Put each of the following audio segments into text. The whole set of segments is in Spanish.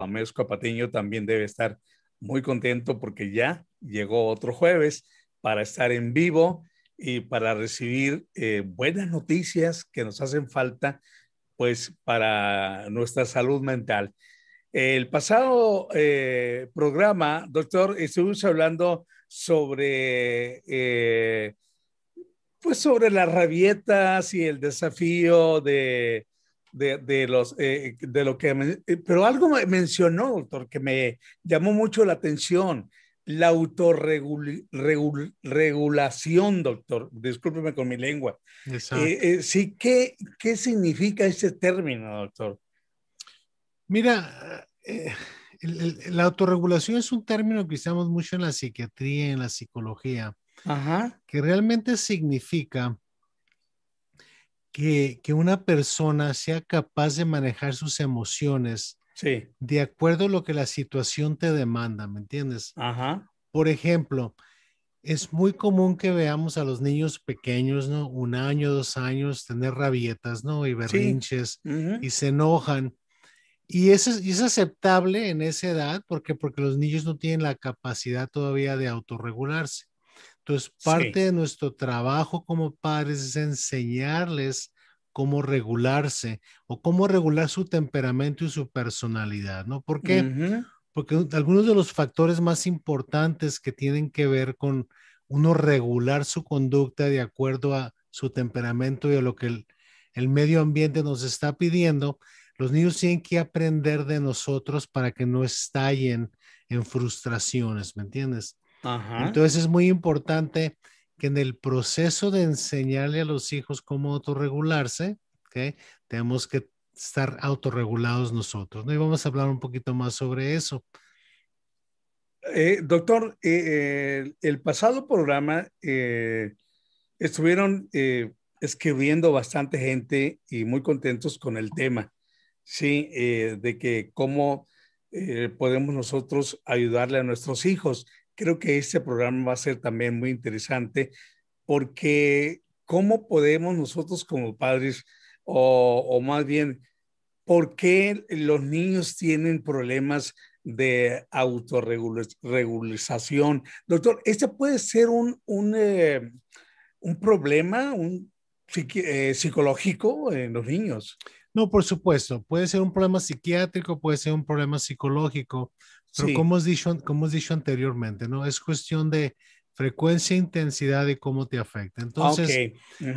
Amesco Patiño también debe estar muy contento porque ya llegó otro jueves para estar en vivo y para recibir eh, buenas noticias que nos hacen falta pues para nuestra salud mental. El pasado eh, programa, doctor, estuvimos hablando sobre eh, pues sobre las rabietas y el desafío de, de, los, eh, de lo que, eh, pero algo mencionó, doctor, que me llamó mucho la atención, la autorregulación, doctor, discúlpeme con mi lengua. Eh, sí, ¿qué, ¿qué significa ese término, doctor? Mira, la autorregulación es un término que usamos mucho en la psiquiatría, en la psicología, que realmente significa que, una persona sea capaz de manejar sus emociones de acuerdo a lo que la situación te demanda, ¿me entiendes? Por ejemplo, es muy común que veamos a los niños pequeños, ¿no? Un año, dos años, tener rabietas, ¿no? Y berrinches y se enojan. Y eso es, aceptable en esa edad porque, porque los niños no tienen la capacidad todavía de autorregularse. Entonces, parte de nuestro trabajo como padres es enseñarles cómo regularse o cómo regular su temperamento y su personalidad, ¿no? ¿Por qué? Porque algunos de los factores más importantes que tienen que ver con uno regular su conducta de acuerdo a su temperamento y a lo que el, el medio ambiente nos está pidiendo, los niños tienen que aprender de nosotros para que no estallen en frustraciones, ¿me entiendes? Entonces es muy importante que en el proceso de enseñarle a los hijos cómo autorregularse, ¿okay? tenemos que estar autorregulados nosotros. ¿no? Y vamos a hablar un poquito más sobre eso. Eh, doctor, eh, el pasado programa eh, estuvieron escribiendo bastante gente y muy contentos con el tema, ¿sí? de que cómo podemos nosotros ayudarle a nuestros hijos creo que este programa va a ser también muy interesante porque cómo podemos nosotros como padres, o, más bien, por qué los niños tienen problemas de autorregulación. Doctor, ¿este puede ser un, un, eh, un problema un, eh, psicológico en los niños? No, por supuesto, puede ser un problema psiquiátrico, puede ser un problema psicológico, pero como, hemos dicho, como hemos dicho anteriormente, ¿no? Es cuestión de frecuencia, intensidad y cómo te afecta. Entonces,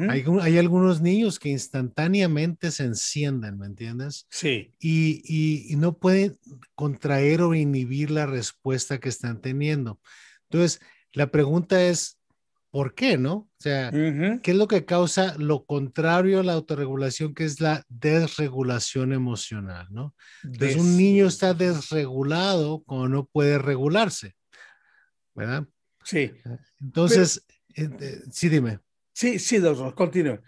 hay, hay, algunos niños que instantáneamente se encienden, ¿me entiendes? Sí. Y, y, y, no pueden contraer o inhibir la respuesta que están teniendo. Entonces, la pregunta es, ¿por qué, no? O sea, ¿qué es lo que causa lo contrario a la autorregulación, que es la desregulación emocional, ¿no? Entonces, un niño está desregulado cuando no puede regularse, ¿verdad? Sí. Entonces, eh, sí, dime. Sí, sí, doctor, continúe.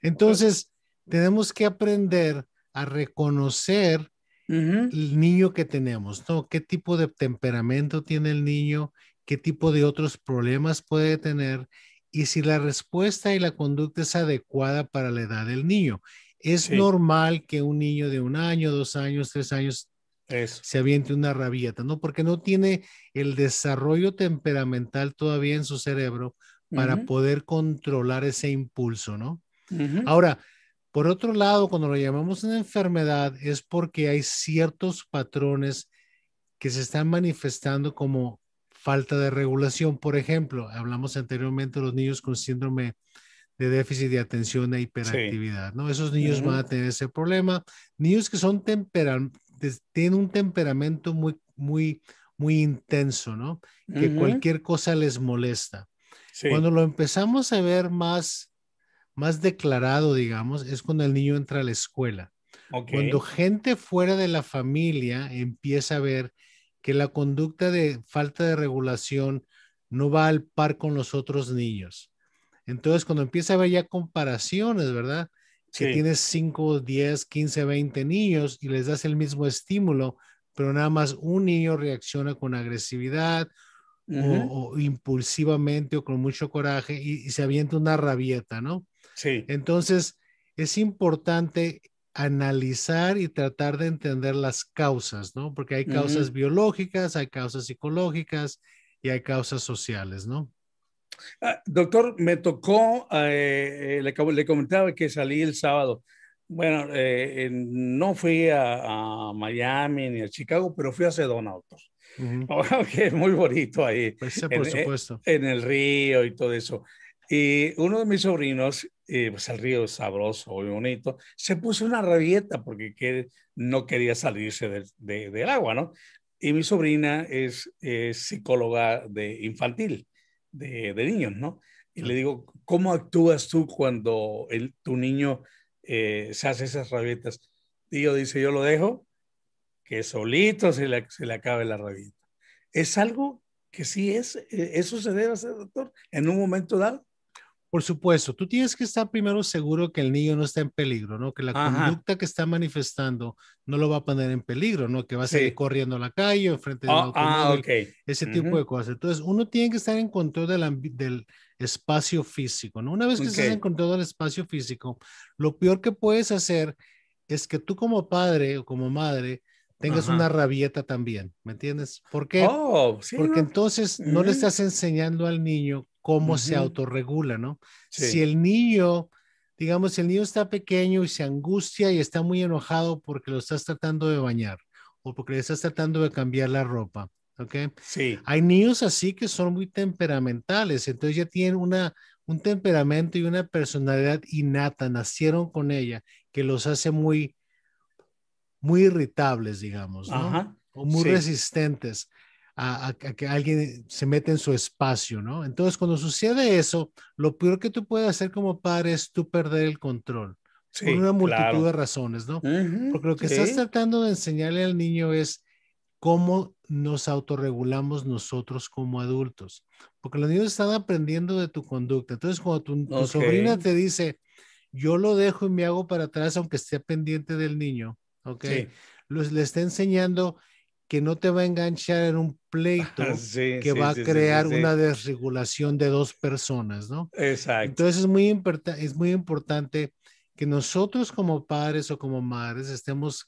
Entonces, tenemos que aprender a reconocer el niño que tenemos, ¿no? ¿Qué tipo de temperamento tiene el niño? Qué tipo de otros problemas puede tener y si la respuesta y la conducta es adecuada para la edad del niño. Es normal que un niño de un año, dos años, tres años se aviente una rabieta, ¿no? Porque no tiene el desarrollo temperamental todavía en su cerebro para poder controlar ese impulso, ¿no? Ahora, por otro lado, cuando lo llamamos una enfermedad es porque hay ciertos patrones que se están manifestando como falta de regulación. Por ejemplo, hablamos anteriormente de los niños con síndrome de déficit de atención e hiperactividad, ¿no? Esos niños van a tener ese problema. Niños que son tienen un temperamento muy, muy, muy intenso, ¿no? Que cualquier cosa les molesta. Cuando lo empezamos a ver más, más declarado, digamos, es cuando el niño entra a la escuela. Cuando gente fuera de la familia empieza a ver que la conducta de falta de regulación no va al par con los otros niños. Entonces, cuando empieza a haber ya comparaciones, ¿verdad? Que tienes 5, 10, 15, 20 niños y les das el mismo estímulo, pero nada más un niño reacciona con agresividad o, impulsivamente o con mucho coraje y, y, se avienta una rabieta, ¿no? Sí. Entonces, es importante analizar y tratar de entender las causas, ¿no? Porque hay causas biológicas, hay causas psicológicas y hay causas sociales, ¿no? Ah, doctor, me tocó, eh, le, le, comentaba que salí el sábado. Bueno, eh, no fui a, Miami ni a Chicago, pero fui a Sedona, doctor. que es muy bonito ahí. Pues por en, supuesto. En el río y todo eso. Y uno de mis sobrinos, eh, pues el río es sabroso, muy bonito, se puso una rabieta porque que no quería salirse de, del agua, ¿no? Y mi sobrina es, psicóloga de infantil, de, de, niños, ¿no? Y le digo, ¿cómo actúas tú cuando el, tu niño eh, se hace esas rabietas? Y yo dice, yo lo dejo, que solito se le, se le acabe la rabieta. Es algo que sí es, eh, eso se debe hacer, doctor, en un momento dado. Por supuesto, tú tienes que estar primero seguro que el niño no está en peligro, ¿no? Que la conducta que está manifestando no lo va a poner en peligro, ¿no? Que va a seguir corriendo a la calle o frente de oh, ah, automóvil, ese tipo de cosas. Entonces, uno tiene que estar en control del, del espacio físico, ¿no? Una vez que estás en control del espacio físico, lo peor que puedes hacer es que tú como padre o como madre tengas una rabieta también, ¿me entiendes? ¿Por qué? Oh, Porque entonces no le estás enseñando al niño cómo se autorregula, ¿no? Si el niño, digamos, el niño está pequeño y se angustia y está muy enojado porque lo estás tratando de bañar o porque le estás tratando de cambiar la ropa, ¿ok? Sí. Hay niños así que son muy temperamentales, entonces ya tienen una, un temperamento y una personalidad innata, nacieron con ella, que los hace muy, muy irritables, digamos, ¿no? O muy resistentes a, que alguien se mete en su espacio, ¿no? Entonces, cuando sucede eso, lo peor que tú puedes hacer como padre es tú perder el control. por una multitud de razones, ¿no? Porque lo que estás tratando de enseñarle al niño es cómo nos autorregulamos nosotros como adultos. Porque los niños están aprendiendo de tu conducta. Entonces, cuando tu, sobrina te dice, yo lo dejo y me hago para atrás aunque esté pendiente del niño, ¿ok? le está enseñando que no te va a enganchar en un pleito que va a crear una desregulación de dos personas, ¿no? Exacto. Entonces es muy, es muy importante que nosotros como padres o como madres estemos,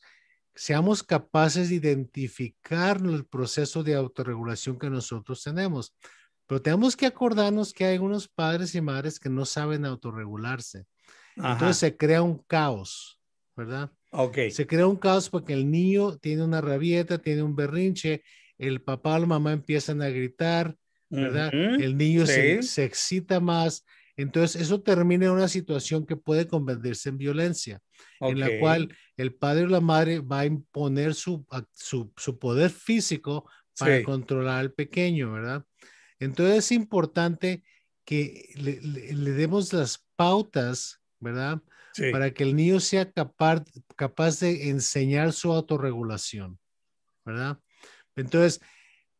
seamos capaces de identificar el proceso de autorregulación que nosotros tenemos. Pero tenemos que acordarnos que hay algunos padres y madres que no saben autorregularse. Entonces se crea un caos, ¿verdad? Se crea un caos porque el niño tiene una rabieta, tiene un berrinche, el papá o la mamá empiezan a gritar, ¿verdad? El niño se, excita más. Entonces, eso termina en una situación que puede convertirse en violencia, en la cual el padre o la madre va a imponer su, su, poder físico para controlar al pequeño, ¿verdad? Entonces, es importante que le, le demos las pautas, ¿verdad? para que el niño sea capaz, capaz de enseñar su autorregulación, ¿verdad? Entonces,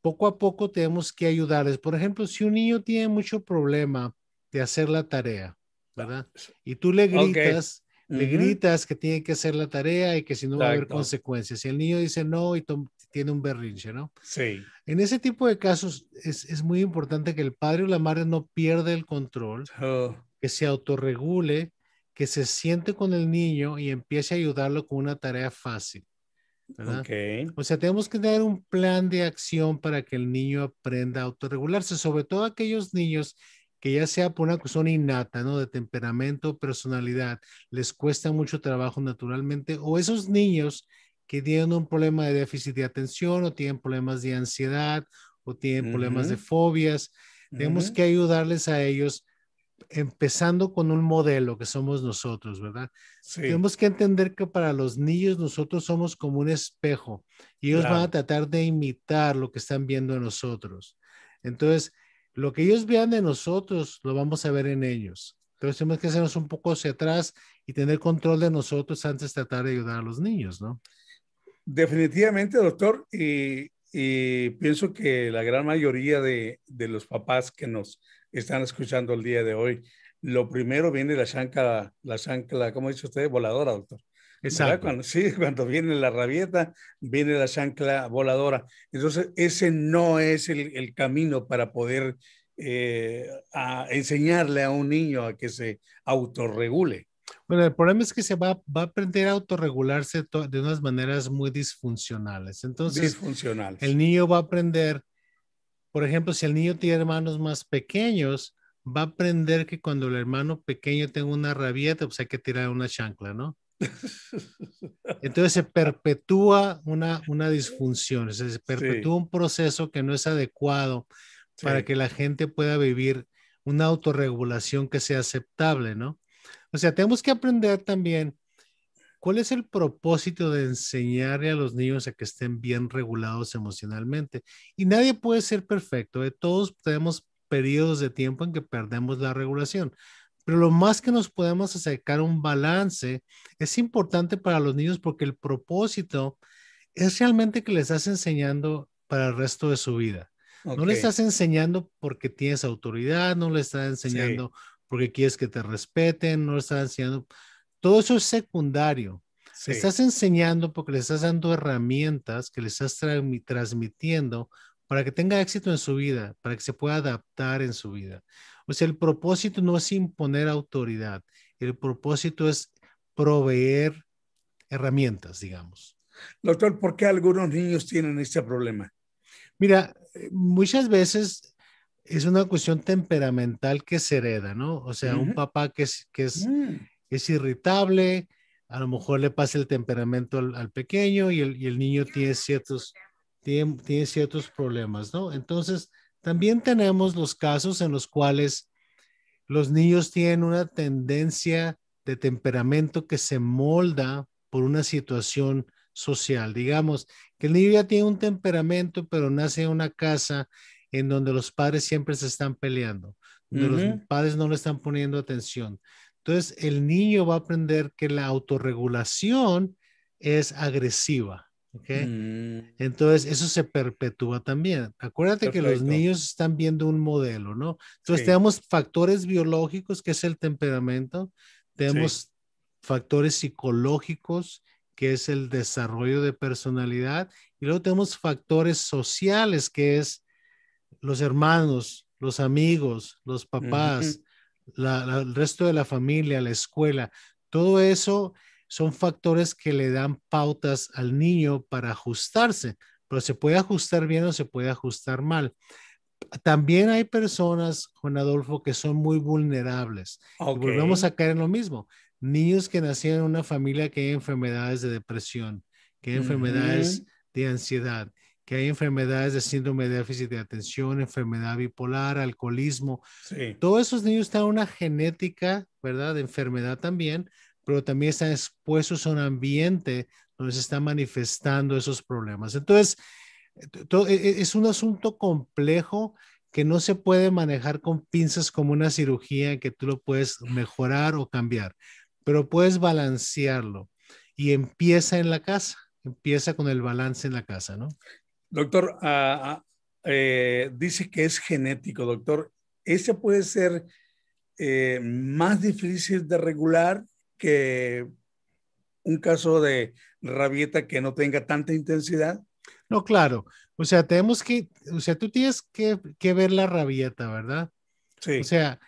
poco a poco tenemos que ayudarles. Por ejemplo, si un niño tiene mucho problema de hacer la tarea, ¿verdad? Y tú le gritas, le gritas que tiene que hacer la tarea y que si no va a haber consecuencias. Si el niño dice no y tiene un berrinche, ¿no? Sí. En ese tipo de casos es, es muy importante que el padre o la madre no pierda el control, oh. que se autorregule que se siente con el niño y empiece a ayudarlo con una tarea fácil. O sea, tenemos que tener un plan de acción para que el niño aprenda a autorregularse, sobre todo aquellos niños que ya sea por una cuestión innata, ¿no? De temperamento, personalidad, les cuesta mucho trabajo naturalmente, o esos niños que tienen un problema de déficit de atención o tienen problemas de ansiedad o tienen problemas de fobias, tenemos que ayudarles a ellos empezando con un modelo que somos nosotros, ¿verdad? Tenemos que entender que para los niños nosotros somos como un espejo y ellos van a tratar de imitar lo que están viendo en nosotros. Entonces, lo que ellos vean de nosotros, lo vamos a ver en ellos. Entonces, tenemos que hacernos un poco hacia atrás y tener control de nosotros antes de tratar de ayudar a los niños, ¿no? Definitivamente, doctor, y, pienso que la gran mayoría de, de los papás que nos están escuchando el día de hoy, lo primero viene la chancla, la chancla, ¿cómo dice usted? Voladora, doctor. Exacto. Cuando, sí, cuando viene la rabieta, viene la chancla voladora. Entonces, ese no es el, el camino para poder eh, a enseñarle a un niño a que se autorregule. Bueno, el problema es que se va, va a aprender a autorregularse de unas maneras muy disfuncionales. Entonces, disfuncionales. el niño va a aprender, por ejemplo, si el niño tiene hermanos más pequeños, va a aprender que cuando el hermano pequeño tenga una rabieta, pues hay que tirar una chancla, ¿no? Entonces se perpetúa una, una disfunción, se perpetúa un proceso que no es adecuado para que la gente pueda vivir una autorregulación que sea aceptable, ¿no? O sea, tenemos que aprender también cuál es el propósito de enseñarle a los niños a que estén bien regulados emocionalmente. Y nadie puede ser perfecto, ¿eh? todos tenemos periodos de tiempo en que perdemos la regulación. Pero lo más que nos podemos acercar a un balance es importante para los niños porque el propósito es realmente que les estás enseñando para el resto de su vida. No le estás enseñando porque tienes autoridad, no le estás enseñando porque quieres que te respeten, no le estás enseñando. Todo eso es secundario. Le estás enseñando porque le estás dando herramientas que le estás transmitiendo para que tenga éxito en su vida, para que se pueda adaptar en su vida. O sea, el propósito no es imponer autoridad, el propósito es proveer herramientas, digamos. Doctor, ¿por qué algunos niños tienen este problema? Mira, muchas veces es una cuestión temperamental que se hereda, ¿no? O sea, un papá que es, que es, mm. Es irritable, a lo mejor le pasa el temperamento al, pequeño y el, y el, niño tiene ciertos, tiene, tiene, ciertos problemas, ¿no? Entonces, también tenemos los casos en los cuales los niños tienen una tendencia de temperamento que se molda por una situación social. Digamos que el niño ya tiene un temperamento, pero nace en una casa en donde los padres siempre se están peleando, donde los padres no le están poniendo atención. Entonces, el niño va a aprender que la autorregulación es agresiva. ¿okay? Mm. Entonces, eso se perpetúa también. Acuérdate que los niños están viendo un modelo, ¿no? Entonces, tenemos factores biológicos, que es el temperamento, tenemos factores psicológicos, que es el desarrollo de personalidad, y luego tenemos factores sociales, que es los hermanos, los amigos, los papás, el resto de la familia, la escuela, todo eso son factores que le dan pautas al niño para ajustarse, pero se puede ajustar bien o se puede ajustar mal. También hay personas, Juan Adolfo, que son muy vulnerables. volvemos a caer en lo mismo niños que nacieron en una familia que hay enfermedades de depresión, que hay enfermedades de ansiedad, que hay enfermedades de síndrome de déficit de atención, enfermedad bipolar, alcoholismo. Todos esos niños están en una genética, ¿verdad? De enfermedad también, pero también están expuestos a un ambiente donde se están manifestando esos problemas. Entonces, e, e, es un asunto complejo que no se puede manejar con pinzas como una cirugía que tú lo puedes mejorar o cambiar pero puedes balancearlo y empieza en la casa, empieza con el balance en la casa, ¿no? Doctor, ah, ah, eh, dice que es genético, doctor. ¿Ese puede ser eh, más difícil de regular que un caso de rabieta que no tenga tanta intensidad? No, claro. O sea, tenemos que, o sea, tú tienes que, que ver la rabieta, ¿verdad? Sí. O sea,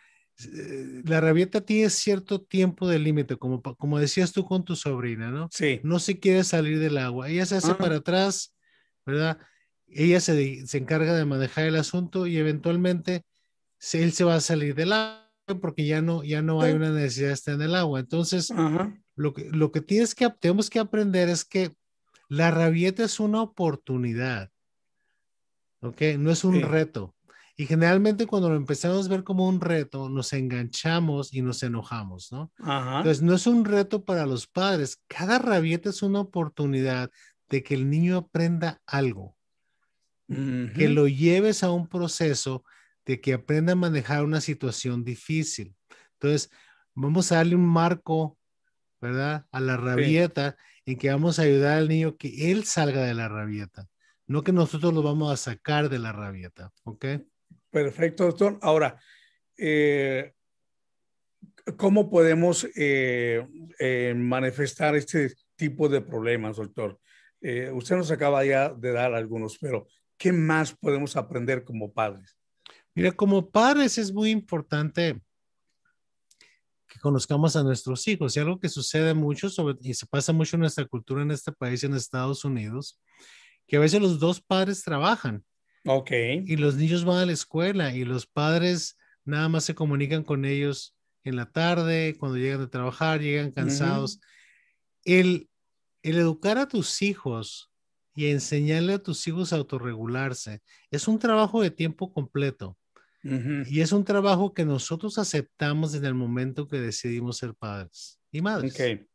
eh, la rabieta tiene cierto tiempo de límite, como, como decías tú con tu sobrina, ¿no? Sí. No se quiere salir del agua. Ella se hace para atrás, ¿verdad? Ella se, se, encarga de manejar el asunto y eventualmente él se va a salir del agua porque ya no, ya no hay una necesidad de estar en el agua. Entonces, lo que, lo que tienes que, tenemos que aprender es que la rabieta es una oportunidad, ¿ok? No es un reto. Y generalmente cuando lo empezamos a ver como un reto, nos enganchamos y nos enojamos, ¿no? Entonces, no es un reto para los padres. Cada rabieta es una oportunidad de que el niño aprenda algo, que lo lleves a un proceso de que aprenda a manejar una situación difícil. Entonces, vamos a darle un marco, ¿verdad? A la rabieta en que vamos a ayudar al niño que él salga de la rabieta, no que nosotros lo vamos a sacar de la rabieta, ¿ok? Perfecto, doctor. Ahora, eh, ¿cómo podemos eh, eh, manifestar este tipo de problemas, doctor? Usted nos acaba ya de dar algunos, pero ¿qué más podemos aprender como padres? Mira, como padres es muy importante que conozcamos a nuestros hijos. Y algo que sucede mucho sobre, y se pasa mucho en nuestra cultura en este país, en Estados Unidos, que a veces los dos padres trabajan. Ok. Y los niños van a la escuela y los padres nada más se comunican con ellos en la tarde, cuando llegan de trabajar, llegan cansados. el, el educar a tus hijos y enseñarle a tus hijos a autorregularse es un trabajo de tiempo completo. Y es un trabajo que nosotros aceptamos en el momento que decidimos ser padres y madres. Okay.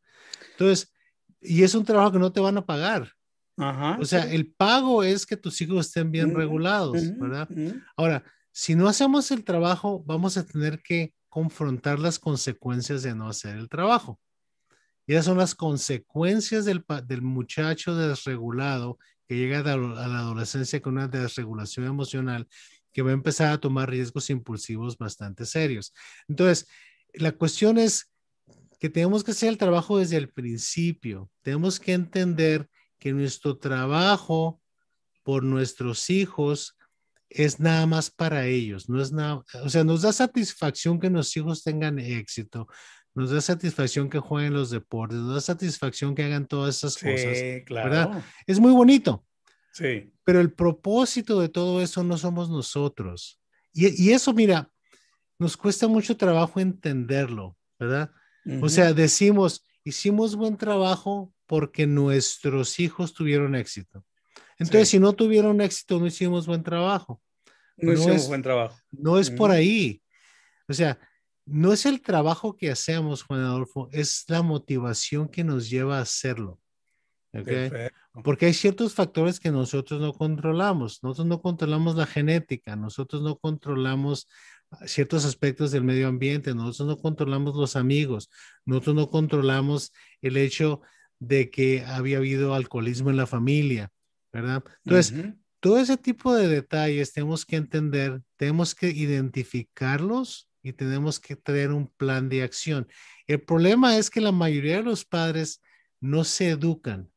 Entonces, y es un trabajo que no te van a pagar. Ajá, o sea, el pago es que tus hijos estén bien regulados, ¿verdad? Ahora, si no hacemos el trabajo, vamos a tener que confrontar las consecuencias de no hacer el trabajo. Y esas son las consecuencias del, del muchacho desregulado que llega a la adolescencia con una desregulación emocional que va a empezar a tomar riesgos impulsivos bastante serios. Entonces, la cuestión es que tenemos que hacer el trabajo desde el principio. Tenemos que entender que nuestro trabajo por nuestros hijos es nada más para ellos, no es nada, o sea, nos da satisfacción que nuestros hijos tengan éxito, nos da satisfacción que jueguen los deportes, nos da satisfacción que hagan todas esas sí, cosas, claro. ¿verdad? Es muy bonito. Sí. Pero el propósito de todo eso no somos nosotros. Y, y eso, mira, nos cuesta mucho trabajo entenderlo, ¿verdad? Uh -huh. O sea, decimos, hicimos buen trabajo porque nuestros hijos tuvieron éxito. Entonces, sí. si no tuvieron éxito, no hicimos buen trabajo. No, no hicimos es, buen trabajo. No es uh -huh. por ahí. O sea, no es el trabajo que hacemos, Juan Adolfo, es la motivación que nos lleva a hacerlo. ¿okay? Porque hay ciertos factores que nosotros no controlamos. Nosotros no controlamos la genética, nosotros no controlamos ciertos aspectos del medio ambiente, nosotros no controlamos los amigos, nosotros no controlamos el hecho de que había habido alcoholismo en la familia, ¿verdad? Entonces, uh -huh. todo ese tipo de detalles tenemos que entender, tenemos que identificarlos y tenemos que traer un plan de acción. El problema es que la mayoría de los padres no se educan,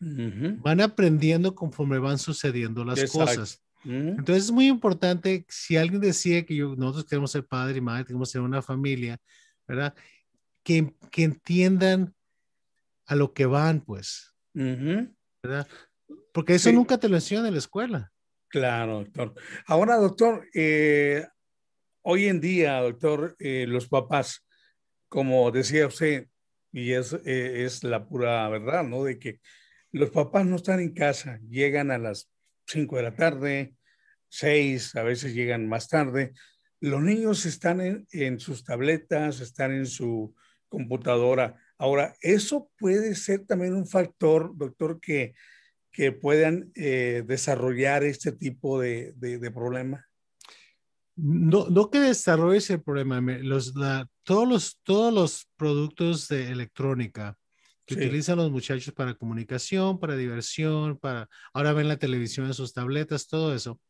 uh -huh. van aprendiendo conforme van sucediendo las Exacto. cosas. Uh -huh. Entonces es muy importante, si alguien decide que yo, nosotros queremos ser padre y madre, queremos ser una familia, ¿verdad? Que, que entiendan a lo que van, pues. Uh -huh. ¿verdad? Porque eso sí. nunca te lo enseñan en la escuela. Claro, doctor. Ahora, doctor, eh, hoy en día, doctor, eh, los papás, como decía usted, y es, eh, es la pura verdad, ¿no? De que los papás no están en casa, llegan a las 5 de la tarde, 6, a veces llegan más tarde. Los niños están en, en sus tabletas, están en su computadora. Ahora, eso puede ser también un factor, doctor, que, que puedan eh, desarrollar este tipo de, de, de problema. No, no que desarrolles el problema. Los, la, todos, los, todos los productos de electrónica que sí. utilizan los muchachos para comunicación, para diversión, para ahora ven la televisión en sus tabletas, todo eso.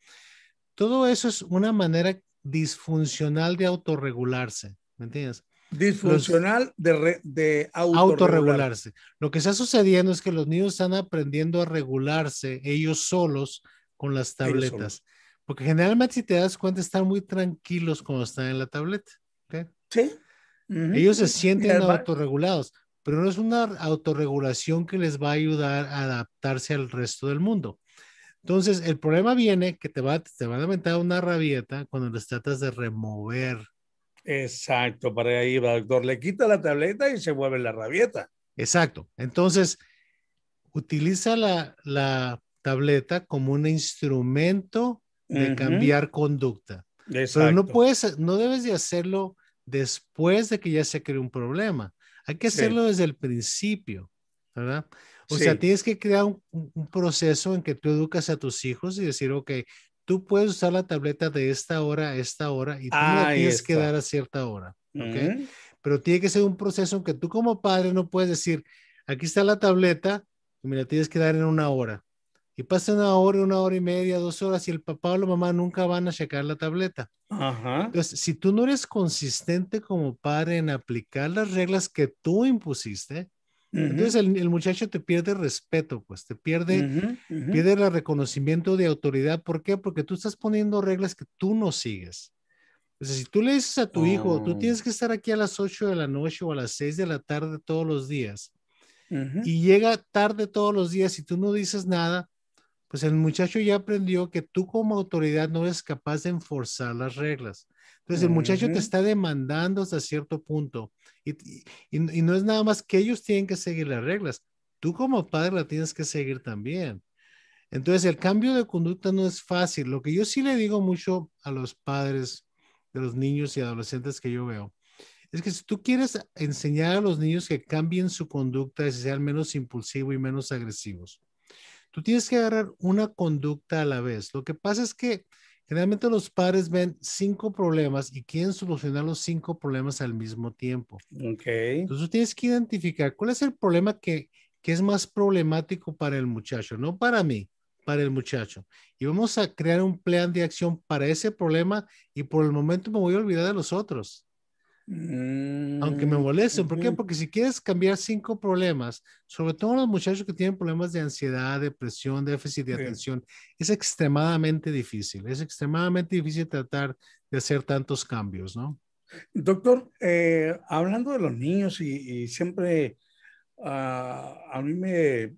Todo eso es una manera disfuncional de autorregularse, ¿me entiendes? Disfuncional los, de, re, de autorregularse. autorregularse. Lo que está sucediendo es que los niños están aprendiendo a regularse ellos solos con las tabletas. Porque generalmente, si te das cuenta, están muy tranquilos cuando están en la tableta. ¿okay? Sí. Uh -huh. Ellos se sienten autorregulados, pero no es una autorregulación que les va a ayudar a adaptarse al resto del mundo. Entonces, el problema viene que te va, te va a aumentar una rabieta cuando les tratas de remover Exacto, para ahí va, doctor. Le quita la tableta y se vuelve la rabieta. Exacto. Entonces, utiliza la, la tableta como un instrumento de uh -huh. cambiar conducta. Exacto. Pero no puedes, no debes de hacerlo después de que ya se creó un problema. Hay que hacerlo sí. desde el principio, ¿verdad? O sí. sea, tienes que crear un, un, proceso en que tú educas a tus hijos y decir, ok, tú puedes usar la tableta de esta hora a esta hora y tú ah, la tienes que dar a cierta hora, ¿ok? Uh -huh. Pero tiene que ser un proceso en que tú como padre no puedes decir, aquí está la tableta y me la tienes que dar en una hora. Y pasa una hora, una hora y media, dos horas y el papá o la mamá nunca van a checar la tableta. -huh. Entonces, si tú no eres consistente como padre en aplicar las reglas que tú impusiste, Uh -huh. Entonces el, el, muchacho te pierde respeto, pues te pierde, uh -huh, uh -huh. pierde el reconocimiento de autoridad. ¿Por qué? Porque tú estás poniendo reglas que tú no sigues. si tú le dices a tu hijo, tú tienes oh. que estar aquí a las 8 de la noche o a las 6 de la tarde todos los días, y llega tarde todos los días y tú no dices nada, pues el muchacho ya aprendió que tú como autoridad no eres capaz de enforzar las reglas. Entonces el muchacho te está demandando hasta cierto punto y, y, no es nada más que ellos tienen que seguir las reglas, tú como padre la tienes que seguir también. Entonces el cambio de conducta no es fácil. Lo que yo sí le digo mucho a los padres de los niños y adolescentes que yo veo, es que si tú quieres enseñar a los niños que cambien su conducta y sean menos impulsivos y menos agresivos, tú tienes que agarrar una conducta a la vez. Lo que pasa es que generalmente los padres ven cinco problemas y quieren solucionar los cinco problemas al mismo tiempo. Okay. Entonces tú tienes que identificar cuál es el problema que, que es más problemático para el muchacho, no para mí para el muchacho. Y vamos a crear un plan de acción para ese problema y por el momento me voy a olvidar de los otros. Aunque me mm, molesten. ¿Por qué? Porque si quieres cambiar cinco problemas, sobre todo los muchachos que tienen problemas de ansiedad, depresión, déficit de atención, es extremadamente difícil. Es extremadamente difícil tratar de hacer tantos cambios, ¿no? Doctor, eh, hablando de los niños y, siempre ah, a mí me,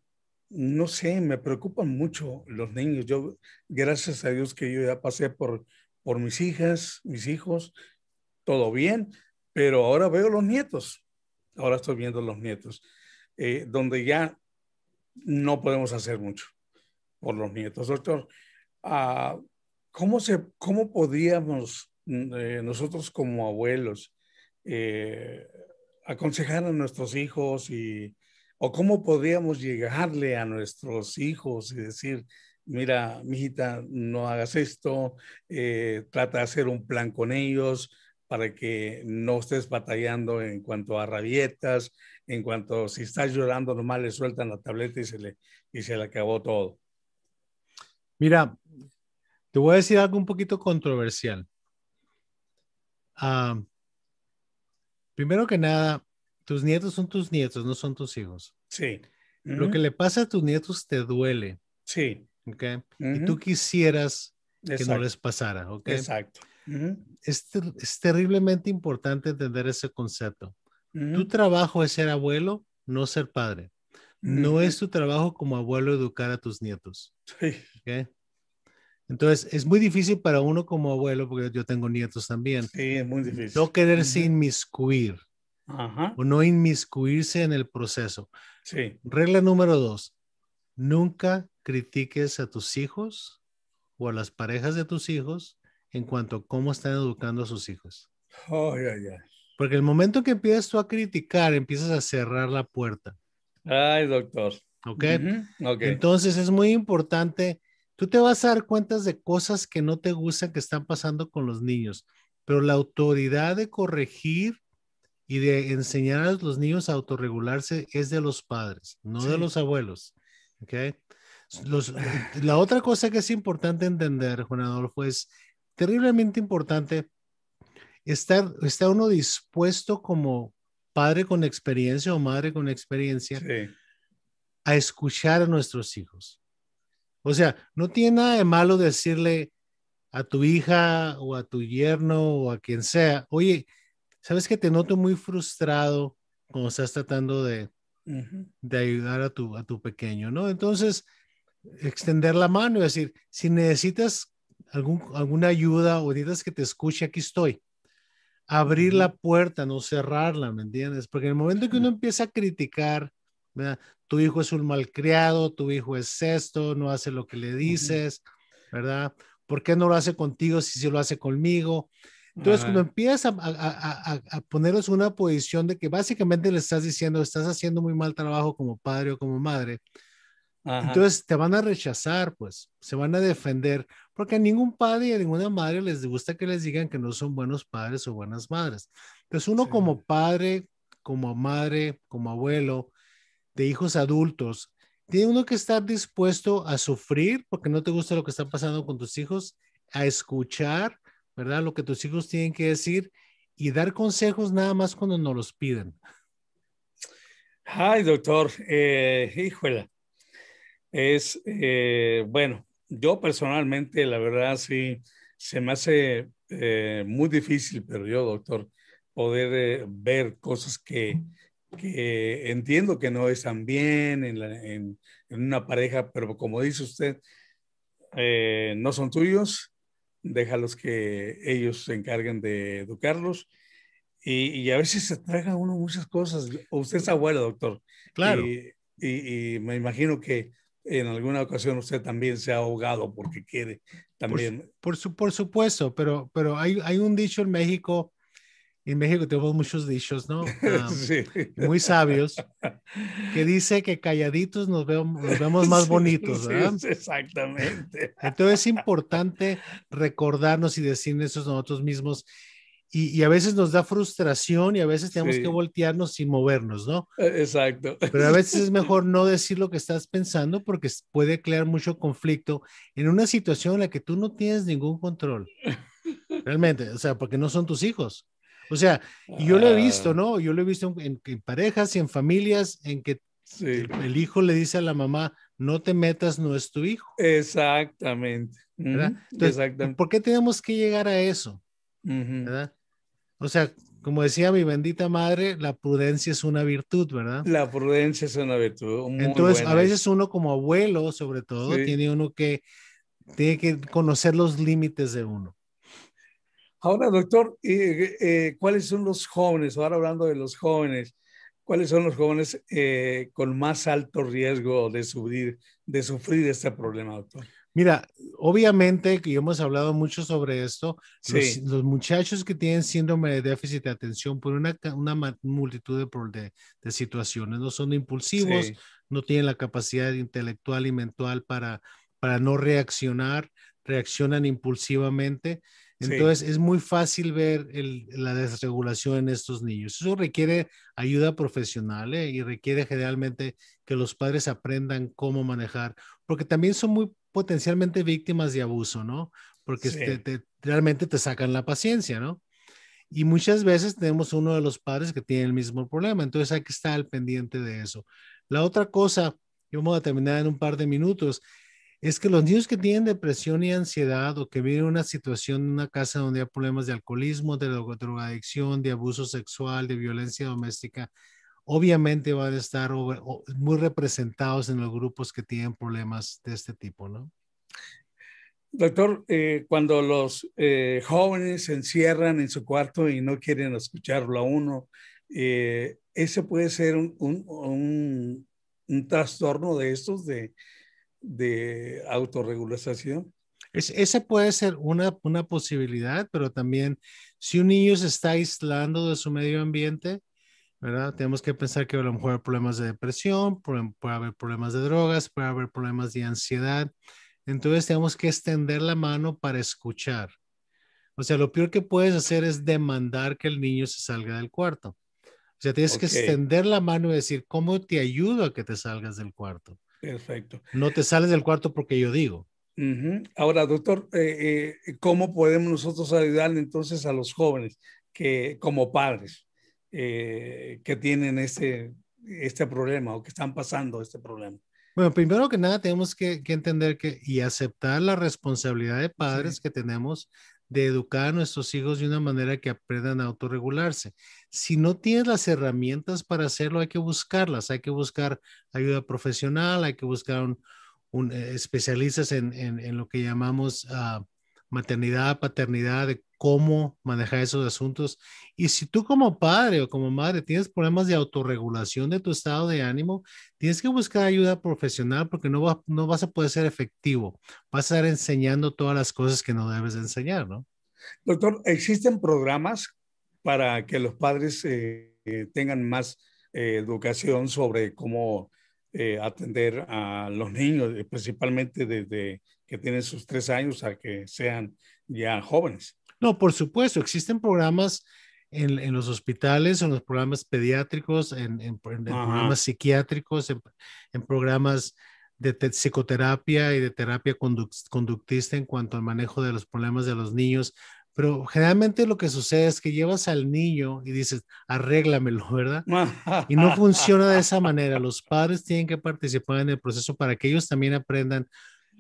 no sé, me preocupan mucho los niños. Yo, gracias a Dios que yo ya pasé por, por mis hijas, mis hijos, todo bien, pero ahora veo los nietos. Ahora estoy viendo los nietos, eh, donde ya no podemos hacer mucho por los nietos. Doctor, ah, ¿cómo, se, ¿cómo podríamos mm, eh, nosotros como abuelos eh, aconsejar a nuestros hijos y o cómo podríamos llegarle a nuestros hijos y decir, mira, mijita, no hagas esto, eh, trata de hacer un plan con ellos para que no estés batallando en cuanto a rabietas, en cuanto si estás llorando, nomás le sueltan la tableta y se le, y se le acabó todo. Mira, te voy a decir algo un poquito controversial. Ah, primero que nada, tus nietos son tus nietos, no son tus hijos. Sí. Lo que le pasa a tus nietos te duele. Sí. ¿Ok? Y tú quisieras que no les pasara. ¿Ok? Exacto. Es, es, terriblemente importante entender ese concepto. Tu trabajo es ser abuelo, no ser padre. No es tu trabajo como abuelo educar a tus nietos. Sí. Entonces, es muy difícil para uno como abuelo, porque yo tengo nietos también. Sí, es muy difícil. No quererse inmiscuir o no inmiscuirse en el proceso. Sí. Regla número dos, nunca critiques a tus hijos o a las parejas de tus hijos en cuanto a cómo están educando a sus hijos. Porque el momento que empiezas tú a criticar, empiezas a cerrar la puerta. Ay, doctor. ¿Ok? Entonces es muy importante. Tú te vas a dar cuenta de cosas que no te gustan que están pasando con los niños, pero la autoridad de corregir y de enseñar a los niños a autorregularse es de los padres, no de los abuelos. ¿okay? Los, la otra cosa que es importante entender, Juan Adolfo, es terriblemente importante estar, está uno dispuesto como padre con experiencia o madre con experiencia a escuchar a nuestros hijos. O sea, no tiene nada de malo decirle a tu hija o a tu yerno o a quien sea, oye, sabes que te noto muy frustrado cuando estás tratando de, de ayudar a tu, a tu pequeño, ¿no? Entonces, extender la mano y decir, si necesitas algún, alguna ayuda o necesitas que te escuche, aquí estoy. Abrir la puerta, no cerrarla, ¿me entiendes? Porque en el momento que uno empieza a criticar, ¿verdad? tu hijo es un malcriado, tu hijo es esto, no hace lo que le dices, ¿verdad? ¿Por qué no lo hace contigo si se lo hace conmigo? Entonces, cuando empiezas a, a, a, ponerlos en una posición de que básicamente le estás diciendo, estás haciendo muy mal trabajo como padre o como madre, entonces te van a rechazar, pues, se van a defender, porque a ningún padre y a ninguna madre les gusta que les digan que no son buenos padres o buenas madres. Entonces, uno como padre, como madre, como abuelo de hijos adultos, tiene uno que estar dispuesto a sufrir porque no te gusta lo que está pasando con tus hijos, a escuchar ¿verdad? Lo que tus hijos tienen que decir y dar consejos nada más cuando nos los piden. Ay, doctor, eh, híjole. Es, eh, bueno, yo personalmente, la verdad, sí, se me hace eh, muy difícil, pero yo, doctor, poder eh, ver cosas que, que, entiendo que no están bien en, en, una pareja, pero como dice usted, eh, no son tuyos, déjalos que ellos se encarguen de educarlos. Y, y, a veces se traga uno muchas cosas. Usted es abuelo, doctor. Claro. Y, y, me imagino que en alguna ocasión usted también se ha ahogado porque quiere también. Por, su, por supuesto, pero, pero hay, hay un dicho en México, en México tenemos muchos dichos, ¿no? sí. Muy sabios, que dice que calladitos nos vemos, nos vemos más bonitos, ¿verdad? Sí, exactamente. Entonces es importante recordarnos y decir eso nosotros mismos y, a veces nos da frustración y a veces tenemos que voltearnos sin movernos, ¿no? E, exacto. Pero a veces es mejor no decir lo que estás pensando porque puede crear mucho conflicto en una situación en la que tú no tienes ningún control. Realmente, o sea, porque no son tus hijos. O sea, yo lo he visto, ah. ¿no? Yo lo he visto en, parejas y en familias en que el, hijo le dice a la mamá, no te metas, no es tu hijo. Exactamente. Exactamente. ¿Por qué tenemos que llegar a eso? ¿verdad? O sea, como decía mi bendita madre, la prudencia es una virtud, ¿verdad? La prudencia es una virtud. Entonces, a veces uno como abuelo, sobre todo, tiene uno que, tiene que conocer los límites de uno. Ahora, doctor, eh, eh, ¿cuáles son los jóvenes? Ahora hablando de los jóvenes, ¿cuáles son los jóvenes eh, con más alto riesgo de sufrir, de sufrir este problema, doctor? Mira, obviamente que hemos hablado mucho sobre esto, los, muchachos que tienen síndrome de déficit de atención por una, una multitud de, de, situaciones, no son impulsivos, no tienen la capacidad intelectual y mental para, para no reaccionar, reaccionan impulsivamente. Entonces es muy fácil ver la desregulación en estos niños. Eso requiere ayuda profesional ¿eh? y requiere generalmente que los padres aprendan cómo manejar, porque también son muy potencialmente víctimas de abuso, ¿no? Porque realmente te sacan la paciencia, ¿no? Y muchas veces tenemos uno de los padres que tiene el mismo problema, entonces hay que estar al pendiente de eso. La otra cosa, yo voy a terminar en un par de minutos, es que los niños que tienen depresión y ansiedad o que viven en una situación en una casa donde hay problemas de alcoholismo, de drogadicción, de abuso sexual, de violencia doméstica, obviamente van a estar muy representados en los grupos que tienen problemas de este tipo, ¿no? Doctor, eh, cuando los eh, jóvenes se encierran en su cuarto y no quieren escucharlo a uno, eh, ese puede ser un, un, un, trastorno de estos de, de autorregulación. Es, esa puede ser una, una posibilidad, pero también si un niño se está aislando de su medio ambiente, ¿verdad? Tenemos que pensar que a lo mejor hay problemas de depresión, puede, haber problemas de drogas, puede haber problemas de ansiedad. Entonces tenemos que extender la mano para escuchar. O sea, lo peor que puedes hacer es demandar que el niño se salga del cuarto. O sea, tienes que extender la mano y decir, ¿cómo te ayudo a que te salgas del cuarto? Perfecto. No te sales del cuarto porque yo digo. Ahora, doctor, eh, eh, ¿cómo podemos nosotros ayudar entonces a los jóvenes que como padres? Eh, que tienen este, este problema o que están pasando este problema? Bueno, primero que nada tenemos que, entender que y aceptar la responsabilidad de padres que tenemos de educar a nuestros hijos de una manera que aprendan a autorregularse. Si no tienes las herramientas para hacerlo, hay que buscarlas, hay que buscar ayuda profesional, hay que buscar un, eh, especialistas en, en, lo que llamamos uh, maternidad, paternidad, de cómo manejar esos asuntos. Y si tú como padre o como madre tienes problemas de autorregulación de tu estado de ánimo, tienes que buscar ayuda profesional porque no, no vas a poder ser efectivo. Vas a estar enseñando todas las cosas que no debes enseñar, ¿no? Doctor, ¿existen programas para que los padres eh, eh, tengan más eh, educación sobre cómo atender a los niños, principalmente desde que tienen sus tres años a que sean ya jóvenes. No, por supuesto, existen programas en, en los hospitales, en los programas pediátricos, en, en, programas psiquiátricos, en, programas de psicoterapia y de terapia conductista en cuanto al manejo de los problemas de los niños. Pero generalmente lo que sucede es que llevas al niño y dices, arréglamelo, ¿verdad? Y no funciona de esa manera. Los padres tienen que participar en el proceso para que ellos también aprendan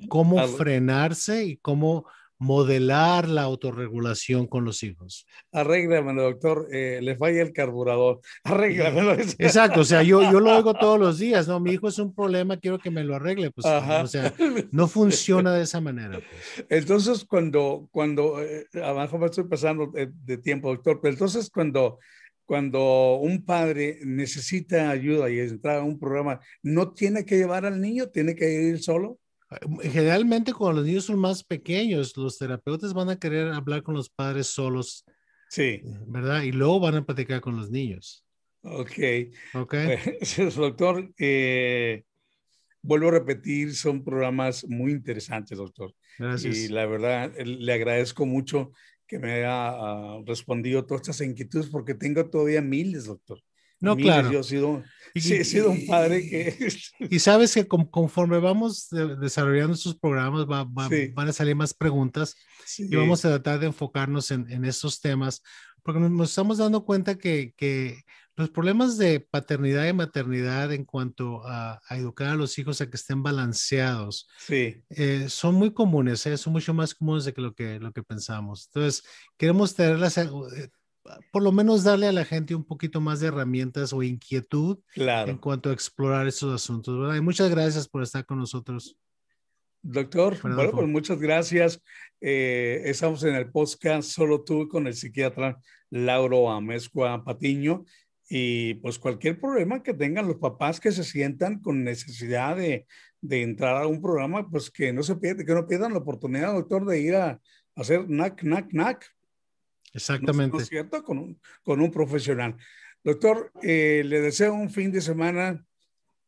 cómo frenarse y cómo modelar la autorregulación con los hijos. Arréglamelo, doctor, eh, le falla el carburador. Arréglamelo. Exacto, o sea, yo, yo lo oigo todos los días, ¿no? Mi hijo es un problema, quiero que me lo arregle. Pues, o sea, no funciona de esa manera. Pues. Entonces, cuando, cuando, eh, abajo me estoy pasando de, de tiempo, doctor, pero entonces cuando cuando un padre necesita ayuda y entra a un programa, ¿no tiene que llevar al niño? ¿Tiene que ir solo? Generalmente cuando los niños son más pequeños, los terapeutas van a querer hablar con los padres solos. Sí. ¿Verdad? Y luego van a platicar con los niños. Ok. Ok. Pues, doctor, eh, vuelvo a repetir, son programas muy interesantes, doctor. Gracias. Y la verdad, le agradezco mucho que me haya uh, respondido todas estas inquietudes porque tengo todavía miles, doctor. No, claro. Yo he sido, y, sí, he sido un padre que... Y sabes que conforme vamos desarrollando estos programas va, va, sí. van a salir más preguntas sí. y vamos a tratar de enfocarnos en, en estos temas porque nos estamos dando cuenta que, que los problemas de paternidad y maternidad en cuanto a, a, educar a los hijos a que estén balanceados sí. eh, son muy comunes, ¿eh? son mucho más comunes de que lo que, lo que pensamos. Entonces, queremos tenerlas, por lo menos darle a la gente un poquito más de herramientas o inquietud claro. en cuanto a explorar estos asuntos. ¿verdad? Y muchas gracias por estar con nosotros. Doctor, bueno, bueno pues muchas gracias. Eh, estamos en el podcast Solo tú con el psiquiatra Lauro Amezcua Patiño. Y pues cualquier problema que tengan los papás que se sientan con necesidad de, de entrar a un programa, pues que no se pierdan, que no pierdan la oportunidad, doctor, de ir a, a hacer knack, knack, knack. Exactamente. ¿No, es cierto? Con un, con un profesional. Doctor, eh, le deseo un fin de semana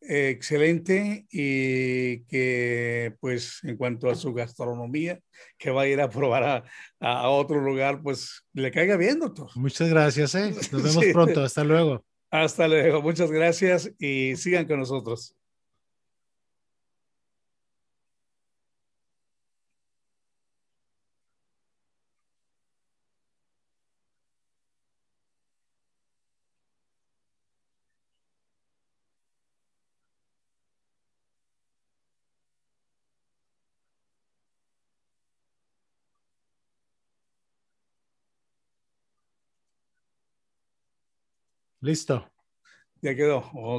eh, excelente y que pues en cuanto a su gastronomía, que va a ir a probar a, a otro lugar, pues le caiga bien, doctor. Muchas gracias, ¿eh? nos vemos sí. pronto, hasta luego. Hasta luego, muchas gracias y sigan con nosotros. Listo. Ya quedó.